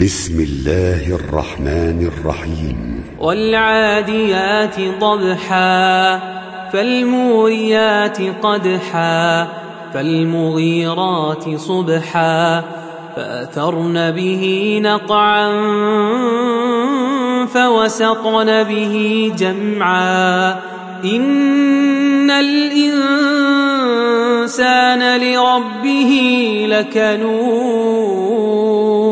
بسم الله الرحمن الرحيم. والعاديات ضبحا فالموريات قدحا فالمغيرات صبحا فأثرن به نقعا فوسطن به جمعا. إن الإنسان لربه لكنود.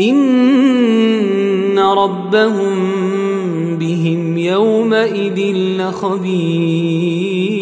إن ربهم بهم يومئذ لخبير